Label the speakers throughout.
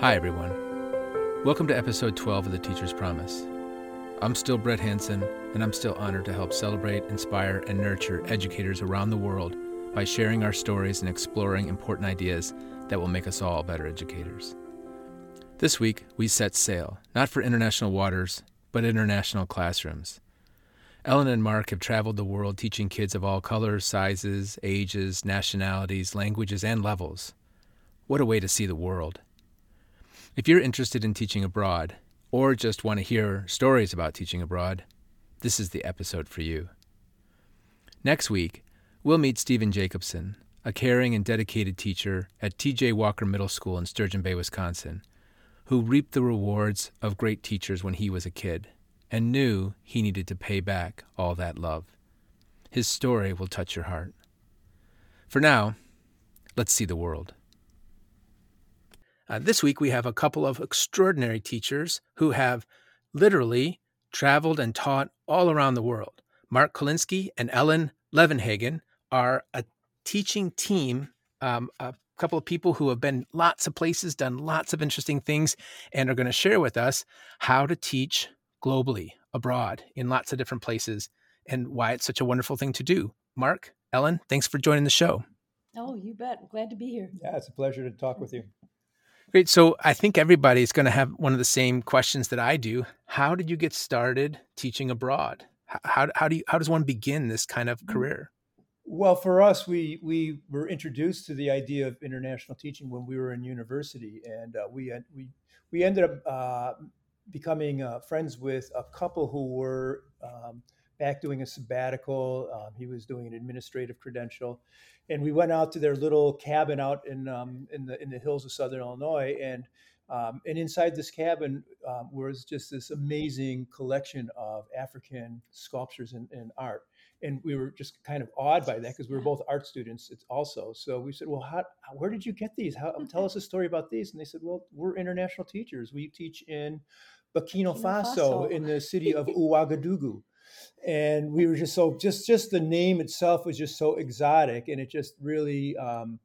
Speaker 1: Hi, everyone. Welcome to episode 12 of The Teacher's Promise. I'm still Brett Hanson, and I'm still honored to help celebrate, inspire, and nurture educators around the world by sharing our stories and exploring important ideas that will make us all better educators. This week, we set sail, not for international waters, but international classrooms. Ellen and Mark have traveled the world teaching kids of all colors, sizes, ages, nationalities, languages, and levels. What a way to see the world! If you're interested in teaching abroad, or just want to hear stories about teaching abroad, this is the episode for you. Next week, we'll meet Stephen Jacobson, a caring and dedicated teacher at T.J. Walker Middle School in Sturgeon Bay, Wisconsin, who reaped the rewards of great teachers when he was a kid and knew he needed to pay back all that love. His story will touch your heart. For now, let's see the world. Uh, this week, we have a couple of extraordinary teachers who have literally traveled and taught all around the world. Mark Kolinski and Ellen Levenhagen are a teaching team, um, a couple of people who have been lots of places, done lots of interesting things, and are going to share with us how to teach globally, abroad, in lots of different places, and why it's such a wonderful thing to do. Mark, Ellen, thanks for joining the show.
Speaker 2: Oh, you bet. Glad to be here.
Speaker 3: Yeah, it's a pleasure to talk with you.
Speaker 1: Great. So I think everybody's going to have one of the same questions that I do. How did you get started teaching abroad? How, how do you, how does one begin this kind of
Speaker 3: Mm-hmm.
Speaker 1: career?
Speaker 3: Well, for us, we we were introduced to the idea of international teaching when we were in university, and uh, we we we ended up uh, becoming uh, friends with a couple who were um, back doing a sabbatical. Um, he was doing an administrative credential, and we went out to their little cabin out in um, in the in the hills of Southern Illinois, and um, and inside this cabin um, was just this amazing collection of African sculptures and, and art. And we were just kind of awed by that because we were both art students it's also. So we said well how, where did you get these? How, tell us a story about these. And they said well we're international teachers. We teach in burkina
Speaker 2: Burkina
Speaker 3: faso,
Speaker 2: Faso.
Speaker 3: in the city of ouagadougou and we were just so just just the name itself was just so exotic and it just really um,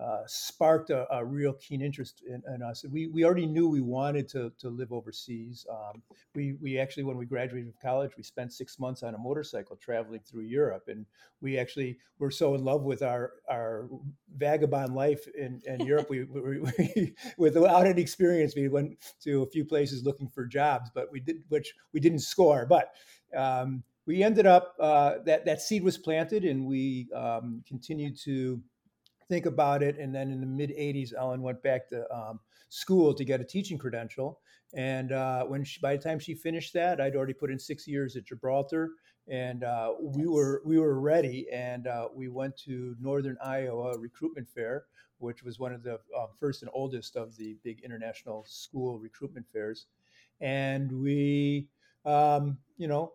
Speaker 3: uh, sparked a, a real keen interest in, in us. We, we already knew we wanted to, to live overseas. Um, we, we actually, when we graduated from college, we spent six months on a motorcycle traveling through Europe. And we actually were so in love with our, our vagabond life in, in Europe. We, we, we, without any experience, we went to a few places looking for jobs, but we did, which we didn't score. But um, we ended up, uh, that, that seed was planted and we um, continued to think about it. And then in the mid 80s, Ellen went back to um, school to get a teaching credential. And uh, when she, by the time she finished that, I'd already put in six years at Gibraltar, and uh, we were we were ready. And uh, we went to Northern Iowa Recruitment Fair, which was one of the uh, first and oldest of the big international school recruitment fairs. And we, um, you know,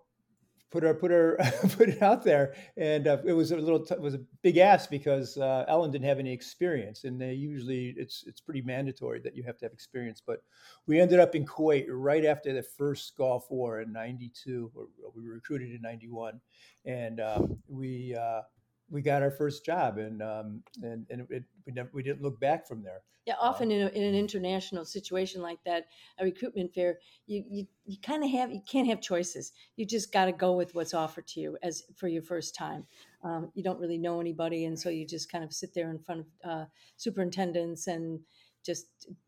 Speaker 3: put our put our put it out there. And uh, it was a little t- it was a big ask because uh, Ellen didn't have any experience. And they usually it's it's pretty mandatory that you have to have experience. But we ended up in Kuwait right after the first Gulf War in 92 or we were recruited in 91 and um, we uh, we got our first job and um, and, and it, we never we didn't look back from there
Speaker 2: Yeah, often in, a, in an international situation like that, a recruitment fair, you you, you kind of have you can't have choices. You just got to go with what's offered to you as for your first time. Um, you don't really know anybody, and so you just kind of sit there in front of uh, superintendents and just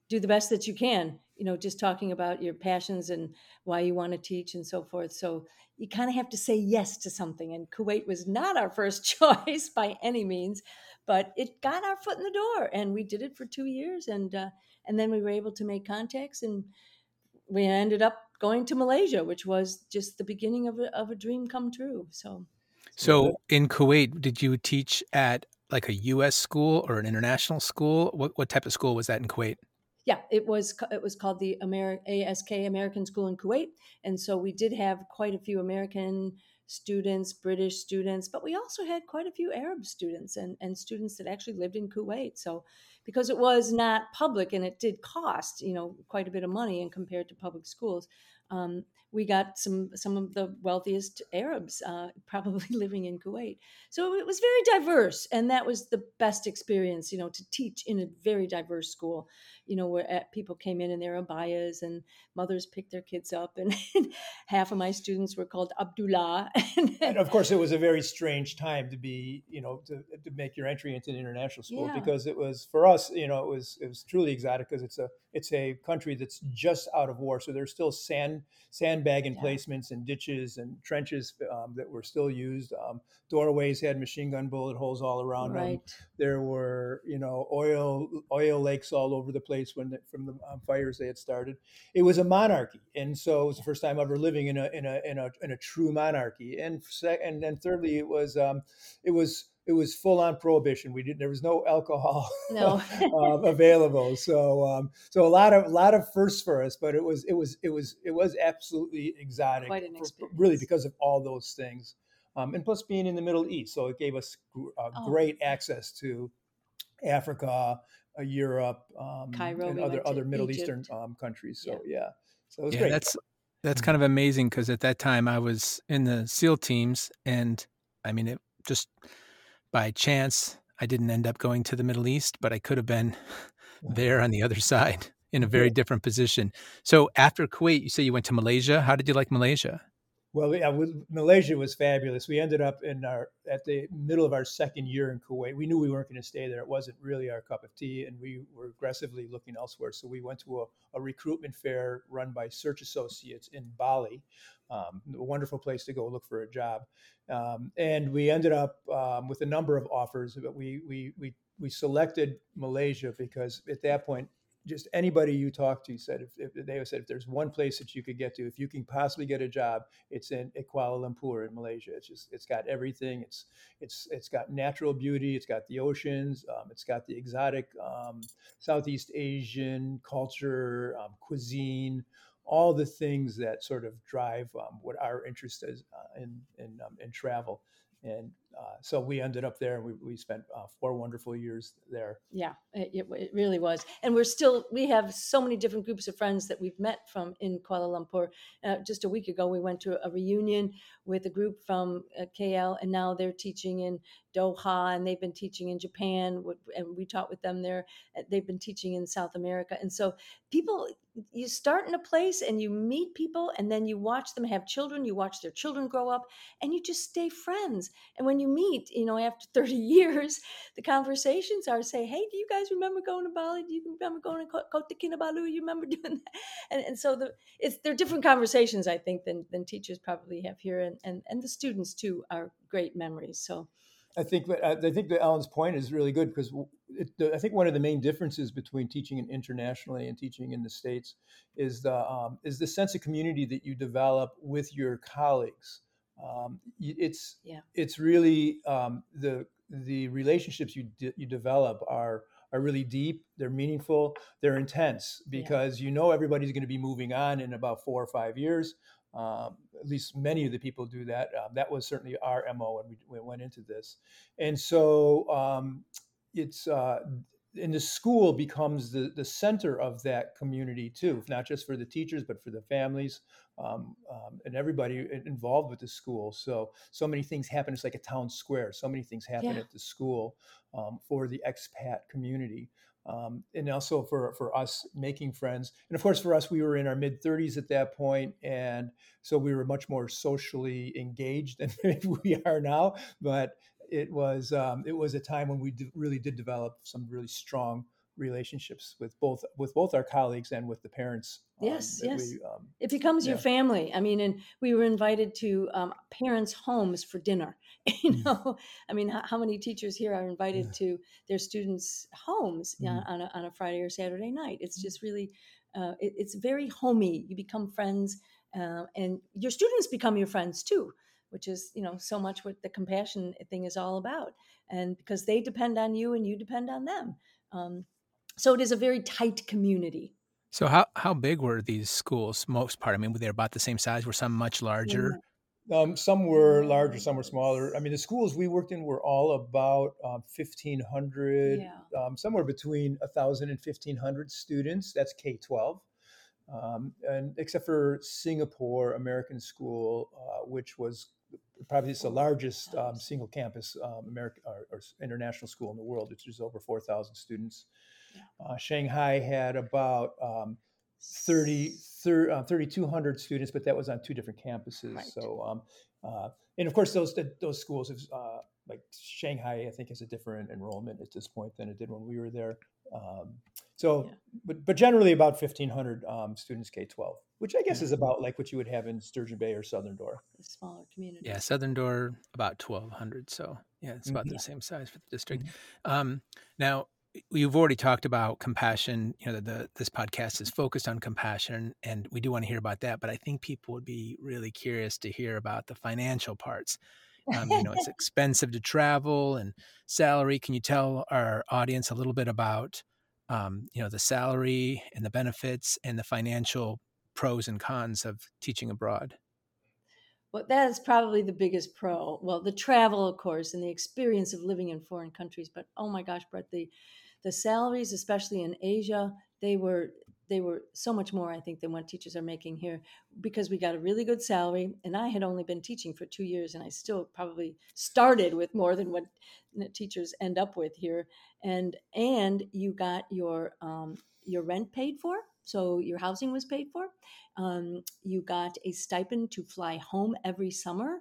Speaker 2: do the best that you can. You know, just talking about your passions and why you want to teach and so forth. So you kind of have to say yes to something. And Kuwait was not our first choice by any means, but it got our foot in the door, and we did it for two years, and uh, and then we were able to make contacts, and we ended up going to Malaysia, which was just the beginning of a, of a dream come true. So
Speaker 1: So in Kuwait, did you teach at like a U.S. school or an international school? What what type of school was that in Kuwait?
Speaker 2: yeah, it was it was called the Ameri- ASK American School in Kuwait, and so we did have quite a few American students, British students, but we also had quite a few Arab students and and students that actually lived in Kuwait. So because it was not public and it did cost, you know, quite a bit of money and compared to public schools. Um, we got some some of the wealthiest Arabs uh, probably living in Kuwait. So it was very diverse, and that was the best experience, you know, to teach in a very diverse school you know, where uh, people came in in their abayas and mothers picked their kids up. And, half of my students were called Abdullah.
Speaker 3: and of course, it was a very strange time to be, you know, to, to make your entry into an international school yeah. because it was for us, you know, it was it was truly exotic because it's a it's a country that's just out of war, so there's still sand sand sandbag emplacements yeah. and ditches and trenches um, that were still used. Um, doorways had machine gun bullet holes all around right. them. There were, you know, oil oil lakes all over the place when the, from the um, fires they had started. It was a monarchy, and so it was the first time ever living in a in a in a, in a true monarchy. And sec- and then thirdly, it was um, it was it was full on prohibition. We didn't. There was no alcohol
Speaker 2: no.
Speaker 3: um, available. So um, so a lot of a lot of firsts for us, but it was it was it was it was absolutely exotic.
Speaker 2: Quite an experience.
Speaker 3: For, really, because of all those things, um, and plus being in the Middle East, so it gave us uh, oh. great access to Africa, uh, Europe, um,
Speaker 2: Cairo,
Speaker 3: and
Speaker 2: we
Speaker 3: other other Middle
Speaker 2: Egypt.
Speaker 3: Eastern um, countries. So yeah, yeah. so it was
Speaker 1: yeah,
Speaker 3: great.
Speaker 1: That's that's kind of amazing because at that time I was in the SEAL teams, and I mean it just by chance I didn't end up going to the Middle East, but I could have been there on the other side in a very different position. So after Kuwait, you say you went to Malaysia. How did you like Malaysia?
Speaker 3: Well, yeah, Malaysia was fabulous. We ended up in our at the middle of our second year in Kuwait. We knew we weren't going to stay there. It wasn't really our cup of tea, and we were aggressively looking elsewhere. So we went to a, a recruitment fair run by Search Associates in Bali, um, a wonderful place to go look for a job. Um, and we ended up um, with a number of offers, but we we we we selected Malaysia because at that point just anybody you talked to said if, if they said if there's one place that you could get to if you can possibly get a job it's in Kuala Lumpur in Malaysia. It's just it's got everything. It's it's it's got natural beauty. It's got the oceans. Um, it's got the exotic um, Southeast Asian culture um, cuisine all the things that sort of drive um, what our interest is uh, in in, um, in travel. And uh, so we ended up there and we, we spent uh, four wonderful years there.
Speaker 2: Yeah it, it, really was. And we're still we have so many different groups of friends that we've met from in kuala lumpur. Uh, just a week ago we went to a reunion with a group from uh, kl and now they're teaching in doha and they've been teaching in japan and we taught with them there. Uh, they've been teaching in south america. And so people you start in a place and you meet people and then you watch them have children you watch their children grow up and you just stay friends. And when you meet you know after 30 years the conversations are say hey do you guys remember going to bali? Do you remember going to kota kinabalu you remember doing that? And, and so the it's they're different conversations i think than than teachers probably have here and and, and the students too are great memories so.
Speaker 3: I think I think that Alan's point is really good because I think one of the main differences between teaching internationally and teaching in the states is the um, is the sense of community that you develop with your colleagues. Um, it's yeah. it's really um, the the relationships you de- you develop are are really deep. They're meaningful. They're intense because yeah. you know everybody's going to be moving on in about four or five years. Um, at least many of the people do that. Um, that was certainly our mo when we, we went into this, and so um, it's uh, and the school becomes the the center of that community too, not just for the teachers but for the families um, um, and everybody involved with the school. So so many things happen. It's like a town square. So many things happen yeah. at the school um, for the expat community um, and also for for us making friends. And of course, for us, we were in our mid 30s at that point, and so we were much more socially engaged than we are now. But it was um, it was a time when we really did develop some really strong relationships with both with both our colleagues and with the parents.
Speaker 2: Um, yes, yes. We, um, it becomes yeah. your family. I mean, and we were invited to um, parents' homes for dinner. you mm. know, I mean, how, how, many teachers here are invited yeah. to their students' homes mm. on, a, on a Friday or Saturday night? It's mm. just really, uh, it, it's very homey. You become friends, uh, and your students become your friends too which is you know so much what the compassion thing is all about and because they depend on you and you depend on them um, so it is a very tight community.
Speaker 1: So how how big were these schools? Most part, I mean, were they about the same size? Were some much larger?
Speaker 3: Um, some were larger, some were smaller. I mean, the schools we worked in were all about um, 1,500,
Speaker 2: Yeah.
Speaker 3: um, somewhere between 1,000 and 1,500 students. That's K 12. Um, and except for Singapore American School, uh, which was probably it's the largest um, single campus um, American or, or international school in the world, which is over 4,000 students. Uh, Shanghai had about um, 30, thir- uh, 3,200 students, but that was on two different campuses.
Speaker 2: Right.
Speaker 3: So, um, uh, and of course, those those schools have, uh, like Shanghai, I think, has a different enrollment at this point than it did when we were there. So,
Speaker 2: Yeah.
Speaker 3: but but generally about 1,500 um, students K 12, which I guess
Speaker 1: Yeah.
Speaker 3: is about like what you would have in Sturgeon Bay or Southern Door.
Speaker 2: the smaller community.
Speaker 1: Yeah, Southern Door about twelve hundred. So yeah, it's about
Speaker 3: Mhm.
Speaker 1: the same size for the district.
Speaker 3: Mhm.
Speaker 1: Um, now you've already talked about compassion. You know, the, the this podcast is focused on compassion, and we do want to hear about that. But I think people would be really curious to hear about the financial parts. Um, you know, it's expensive to travel and salary. Can you tell our audience a little bit about, um, you know, the salary and the benefits and the financial pros and cons of teaching abroad?
Speaker 2: Well, that is probably the biggest pro. Well, the travel, of course, and the experience of living in foreign countries. But oh my gosh, Brett, the the salaries, especially in Asia, they were they were so much more, I think, than what teachers are making here because we got a really good salary. And I had only been teaching for two years, and I still probably started with more than what teachers end up with here. And and you got your um, your rent paid for, so your housing was paid for. Um, you got a stipend to fly home every summer.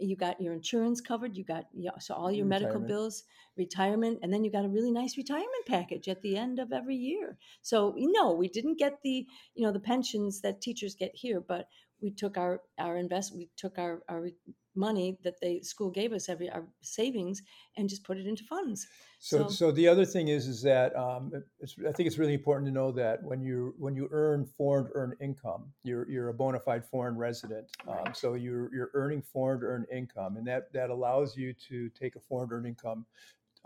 Speaker 2: You got your insurance covered. You got yeah, so all your medical bills, retirement, and then you got a really nice retirement package at the end of every year. So you know we didn't get the you know the pensions that teachers get here, but we took our our invest we took our our money that the school gave us every our savings and just put it into funds.
Speaker 3: So,
Speaker 2: So-
Speaker 3: so the other thing is, is that um, it's, I think it's really important to know that when you when you earn foreign earned income, you're you're a bona fide foreign resident. Um, so you're you're earning foreign earned income, and that that allows you to take a foreign earned income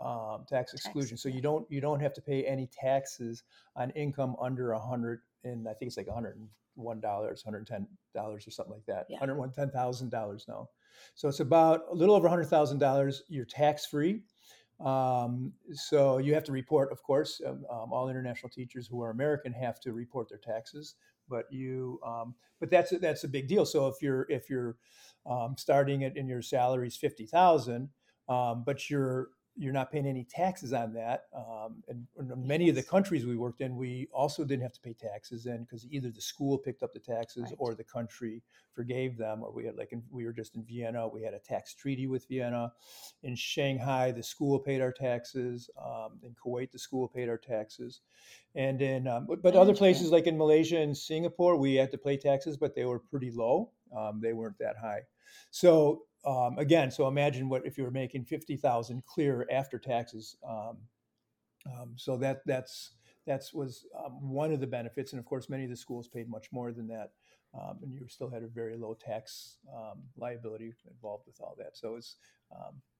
Speaker 3: um, tax exclusion. So you don't you don't have to pay any taxes on income under a hundred and I think it's like one hundred and one dollars, hundred and ten dollars or something like that.
Speaker 2: Yeah.
Speaker 3: Hundred one ten thousand dollars now. So it's about a little over hundred thousand dollars. You're tax free. Um, so you have to report, of course, um, um, all international teachers who are American have to report their taxes. But you, um, but that's a, that's a big deal. So if you're if you're um, starting it and your salary is fifty thousand, um, but you're you're not paying any taxes on that. Um, and in many of the countries we worked in, we also didn't have to pay taxes in because either the school picked up the taxes
Speaker 2: Right.
Speaker 3: or the country forgave them. Or we had like in, we were just in Vienna, we had a tax treaty with Vienna. In Shanghai, the school paid our taxes. Um, in Kuwait, the school paid our taxes. And in um, but, but other places like in Malaysia and Singapore, we had to pay taxes, but they were pretty low. Um, they weren't that high. So um, again, so imagine what if you were making fifty thousand clear after taxes. Um, um, so that that's that's was um, one of the benefits, and of course, many of the schools paid much more than that, um, and you still had a very low tax um, liability involved with all that. So it's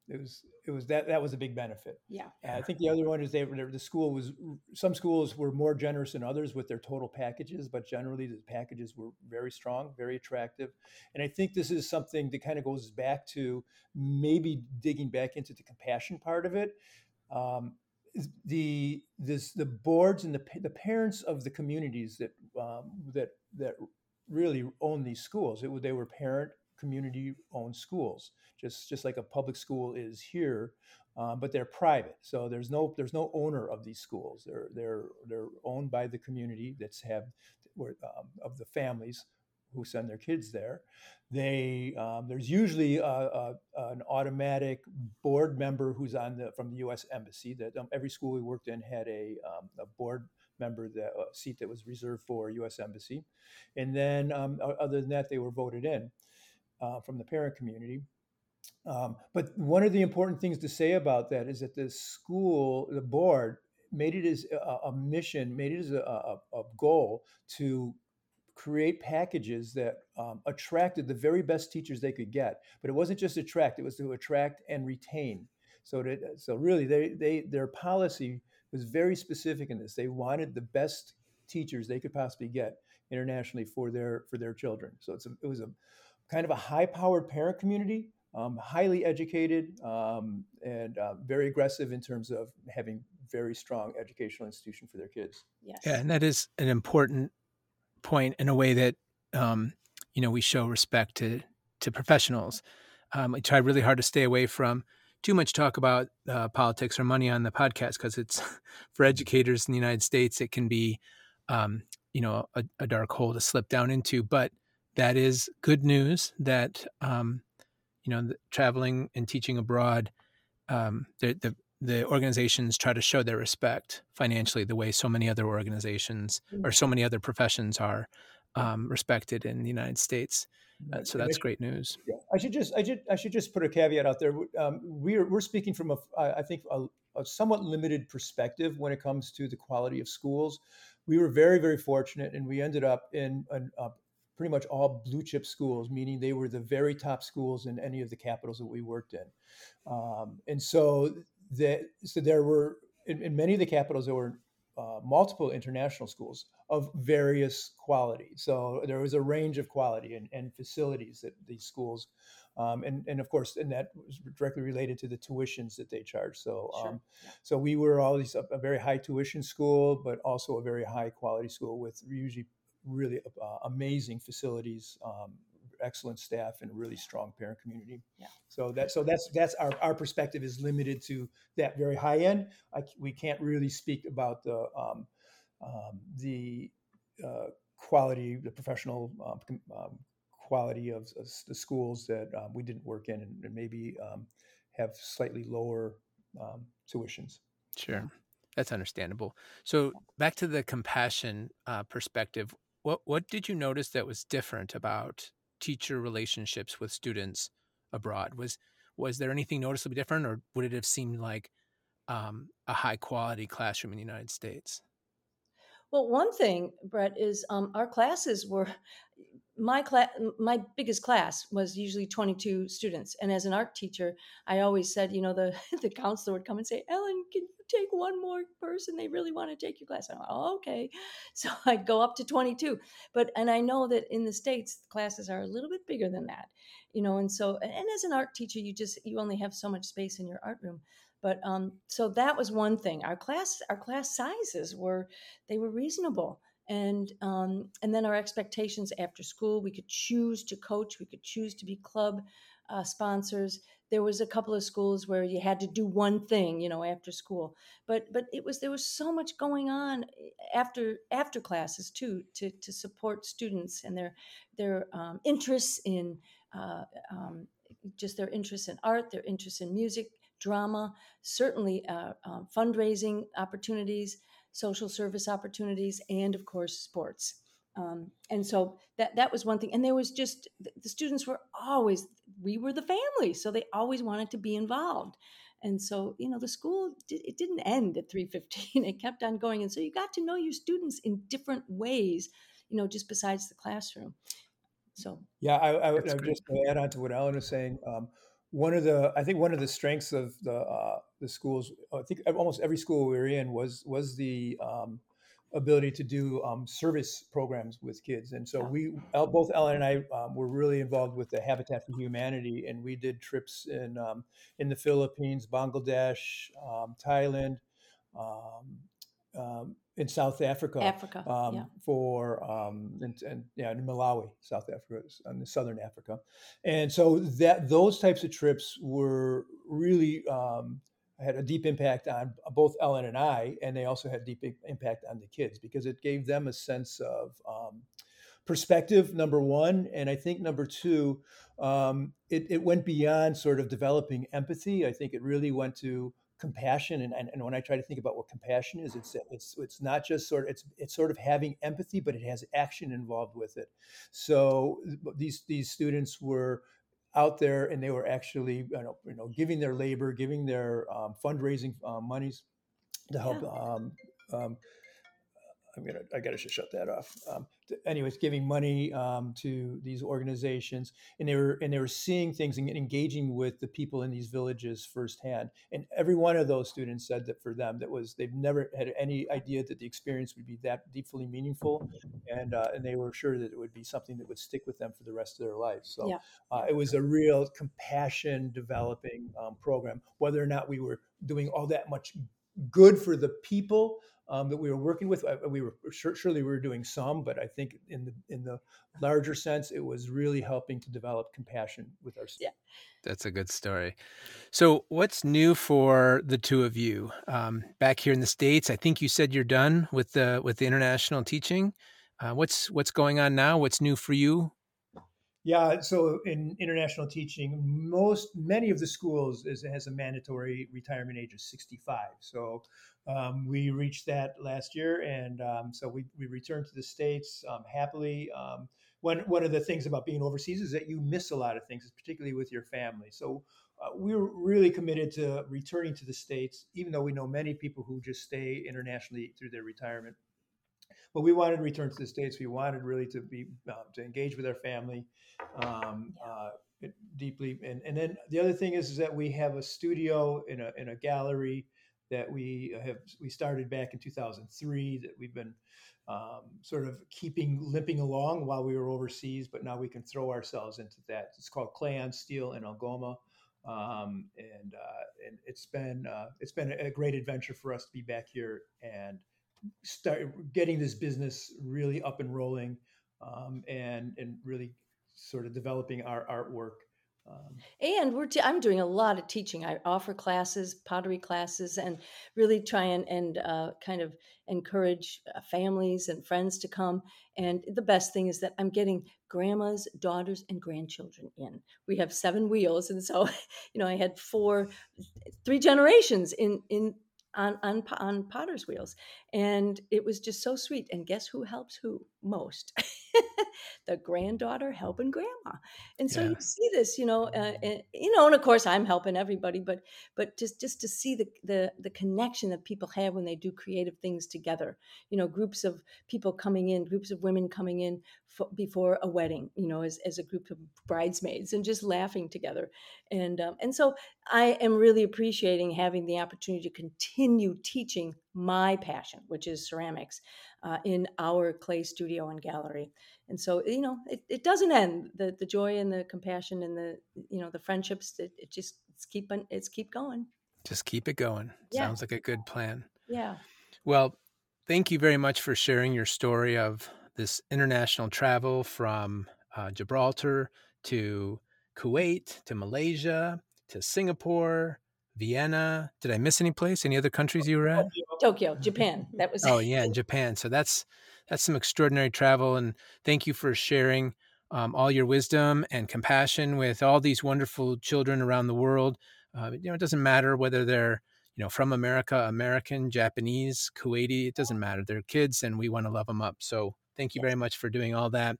Speaker 3: it was it was that that was a big benefit.
Speaker 2: Yeah.
Speaker 3: Uh, I think the other one is they were the school was some schools were more generous than others with their total packages, but generally the packages were very strong, very attractive. And I think this is something that kind of goes back to maybe digging back into the compassion part of it. Um, the this the boards and the the parents of the communities that um, that that really own these schools. It, they were parent community owned schools, just just like a public school is here um, but they're private. So there's no there's no owner of these schools. They're they're they're owned by the community that's have where, um, of the families who send their kids there. They um, there's usually a, a, an automatic board member who's on the from the U.S. embassy. That um, every school we worked in had a um, a board member that a seat that was reserved for U.S. embassy, and then um, other than that, they were voted in uh, from the parent community. Um, but one of the important things to say about that is that the school, the board, made it as a, a mission, made it as a, a, a goal to create packages that um, attracted the very best teachers they could get. But it wasn't just attract; it was to attract and retain. So so really, they they their policy was very specific in this. They wanted the best teachers they could possibly get internationally for their for their children. So it's a, it was a kind of a high-powered parent community, um, highly educated, um, and uh, very aggressive in terms of having very strong educational institution for their kids.
Speaker 2: Yes.
Speaker 1: Yeah, and that is an important point in a way that um, you know we show respect to to professionals. Um, I try really hard to stay away from too much talk about uh, politics or money on the podcast because it's for educators in the United States it can be um, you know a, a, dark hole to slip down into. But that is good news that um, you know traveling and teaching abroad um, the, the the organizations try to show their respect financially the way so many other organizations or so many other professions are um, respected in the United States. Uh, so that's great news.
Speaker 3: Yeah. I should just I should I should just put a caveat out there. Um, we're we're speaking from a I think a, a, somewhat limited perspective when it comes to the quality of schools. We were very very fortunate, and we ended up in an, uh, pretty much all blue chip schools, meaning they were the very top schools in any of the capitals that we worked in. Um, and so that so there were in, in many of the capitals there were uh, multiple international schools of various quality. So there was a range of quality and, and facilities that these schools, um, and and of course, and that was directly related to the tuitions that they charge. So sure. um, so we were always a, a, very high tuition school, but also a very high quality school with usually really uh, amazing facilities, um, excellent staff and a really strong parent community.
Speaker 2: Yeah.
Speaker 3: So that so that's that's our, our perspective is limited to that very high end. I, we can't really speak about the um, um, the uh, quality, the professional um, um quality of, of, the schools that um, we didn't work in, and, and maybe um, have slightly lower tuitions.
Speaker 1: Sure. That's understandable. So back to the compassion uh, perspective, what what did you notice that was different about teacher relationships with students abroad? Was was there anything noticeably different, or would it have seemed like um, a high quality classroom in the United States?
Speaker 2: Well, one thing, Brett, is um, our classes were my class. My biggest class was usually 22 students, and as an art teacher, I always said, you know, the the counselor would come and say, "Ellen, can you take one more person? They really want to take your class." I'm like, oh, okay, so I'd go up to 22. But and I know that in the states, classes are a little bit bigger than that, you know. And so, and as an art teacher, you just you only have so much space in your art room. But um, so that was one thing. Our class, our class sizes were they were reasonable, and um, and then our expectations after school. We could choose to coach. We could choose to be club uh, sponsors. There was a couple of schools where you had to do one thing, you know, after school. But but it was there was so much going on eh, after after classes too to to support students and their their um, interests in uh, um, just their interests in art, their interests in music, drama, certainly uh, uh, fundraising opportunities, social service opportunities, and of course, sports. Um, and so that that was one thing. And there was just the students were always we were the family, so they always wanted to be involved. And so you know the school it didn't end at three fifteen; it kept on going. And so you got to know your students in different ways, you know, just besides the classroom. So
Speaker 3: yeah, I, I would just add on to what Ellen was saying. Um, one of the I think one of the strengths of the uh, the schools I think almost every school we were in was was the um, ability to do um, service programs with kids and so we both Ellen and I um, were really involved with the Habitat for Humanity and we did trips in um, in the Philippines, Bangladesh, um, Thailand. In South Africa,
Speaker 2: Africa, um, yeah.
Speaker 3: for um, and, and, yeah, in Malawi, South Africa, in southern Africa, and so that those types of trips were really um, had a deep impact on both Ellen and I, and they also had deep impact on the kids because it gave them a sense of um, perspective. Number one, and I think number two, um, it, it went beyond sort of developing empathy. I think it really went to compassion and, and, and when i try to think about what compassion is it's it's it's not just sort of it's it's sort of having empathy but it has action involved with it so these these students were out there and they were actually you know, you know giving their labor giving their um, fundraising uh, monies to help yeah. um, um, I'm gonna I gotta just shut that off. Anyways, giving money um, to these organizations, and they were and they were seeing things and engaging with the people in these villages firsthand. And every one of those students said that for them, that was they've never had any idea that the experience would be that deeply meaningful, and uh, and they were sure that it would be something that would stick with them for the rest of their life. So yeah. uh, it was a real compassion developing um, program. Whether or not we were doing all that much good for the people um, that we were working with. Uh, we were surely we were doing some, but I think in the in the larger sense, it was really helping to develop compassion with our.
Speaker 2: Yeah,
Speaker 1: that's a good story. So, what's new for the two of you um, back here in the states? I think you said you're done with the with the international teaching. Uh, what's what's going on now? What's new for you?
Speaker 3: Yeah, so in international teaching, most many of the schools is, has a mandatory retirement age of 65. So um, we reached that last year, and um, so we, we returned to the states um, happily. Um, one one of the things about being overseas is that you miss a lot of things, particularly with your family. So uh, we're really committed to returning to the states, even though we know many people who just stay internationally through their retirement but we wanted to return to the states. We wanted really to be um, to engage with our family um, uh, deeply. And and then the other thing is, is that we have a studio in a in a gallery that we have we started back in 2003 that we've been um, sort of keeping limping along while we were overseas, but now we can throw ourselves into that. It's called Clay on Steel in Algoma. Um, and uh, and it's been uh, it's been a great adventure for us to be back here and start getting this business really up and rolling um, and and really sort of developing our artwork
Speaker 2: um, and we're I'm doing a lot of teaching. I offer classes, pottery classes, and really try and, and uh, kind of encourage uh, families and friends to come. And the best thing is that I'm getting grandmas, daughters, and grandchildren in. We have seven wheels, and so you know I had four, three generations in in on, on, on potter's wheels. And it was just so sweet. And guess who helps who most the granddaughter helping grandma and so yeah. you see this you know uh, and, you know and of course i'm helping everybody but but just just to see the, the the connection that people have when they do creative things together you know groups of people coming in groups of women coming in for, before a wedding you know as, as a group of bridesmaids and just laughing together and um, and so i am really appreciating having the opportunity to continue teaching my passion, which is ceramics, uh, in our clay studio and gallery. And so, you know, it, it doesn't end. The the joy and the compassion and the you know the friendships. It, it just it's keep it's keep going.
Speaker 1: Just keep it going. Yeah. Sounds like a good plan.
Speaker 2: Yeah.
Speaker 1: Well, thank you very much for sharing your story of this international travel from uh, Gibraltar to Kuwait to Malaysia to Singapore Vienna. Did I miss any place? Any other countries you were at?
Speaker 2: Tokyo, Japan. That was.
Speaker 1: oh yeah, in Japan. So that's that's some extraordinary travel, and thank you for sharing um, all your wisdom and compassion with all these wonderful children around the world. Uh, you know, it doesn't matter whether they're you know from America, American, Japanese, Kuwaiti. It doesn't matter. They're kids, and we want to love them up. So thank you very much for doing all that.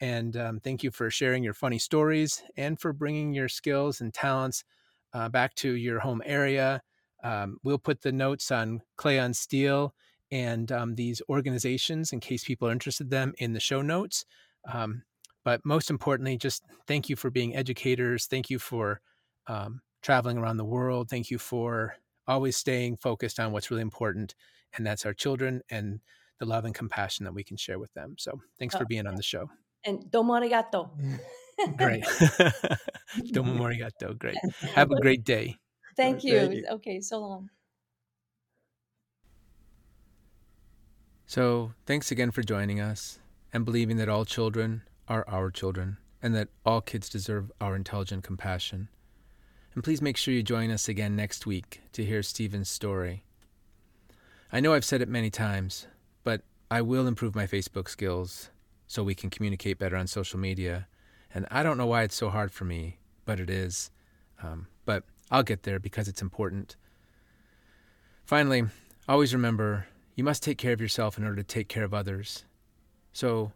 Speaker 1: And um, thank you for sharing your funny stories and for bringing your skills and talents uh, back to your home area. Um, we'll put the notes on Clay on Steel and um, these organizations in case people are interested in them in the show notes. Um, but most importantly, just thank you for being educators. Thank you for um, traveling around the world. Thank you for always staying focused on what's really important, and that's our children and the love and compassion that we can share with them. So thanks oh, for being on the show.
Speaker 2: And domo arigato.
Speaker 1: Great. Domo morigato. Mm-hmm. Great. Have a great day.
Speaker 2: Thank you. Thank you. Okay, so long.
Speaker 1: So, thanks again for joining us and believing that all children are our children and that all kids deserve our intelligent compassion. And please make sure you join us again next week to hear Stephen's story. I know I've said it many times, but I will improve my Facebook skills so we can communicate better on social media and I don't know why it's so hard for me, but it is. Um, but I'll get there because it's important. Finally, always remember you must take care of yourself in order to take care of others. So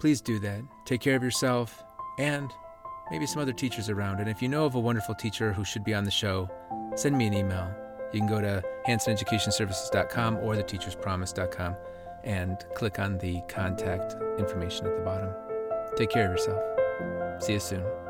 Speaker 1: please do that. Take care of yourself and maybe some other teachers around. And if you know of a wonderful teacher who should be on the show, send me an email. You can go to hansoneducationservices.com or theteacherspromise.com and click on the contact information at the bottom. Take care of yourself. See you soon.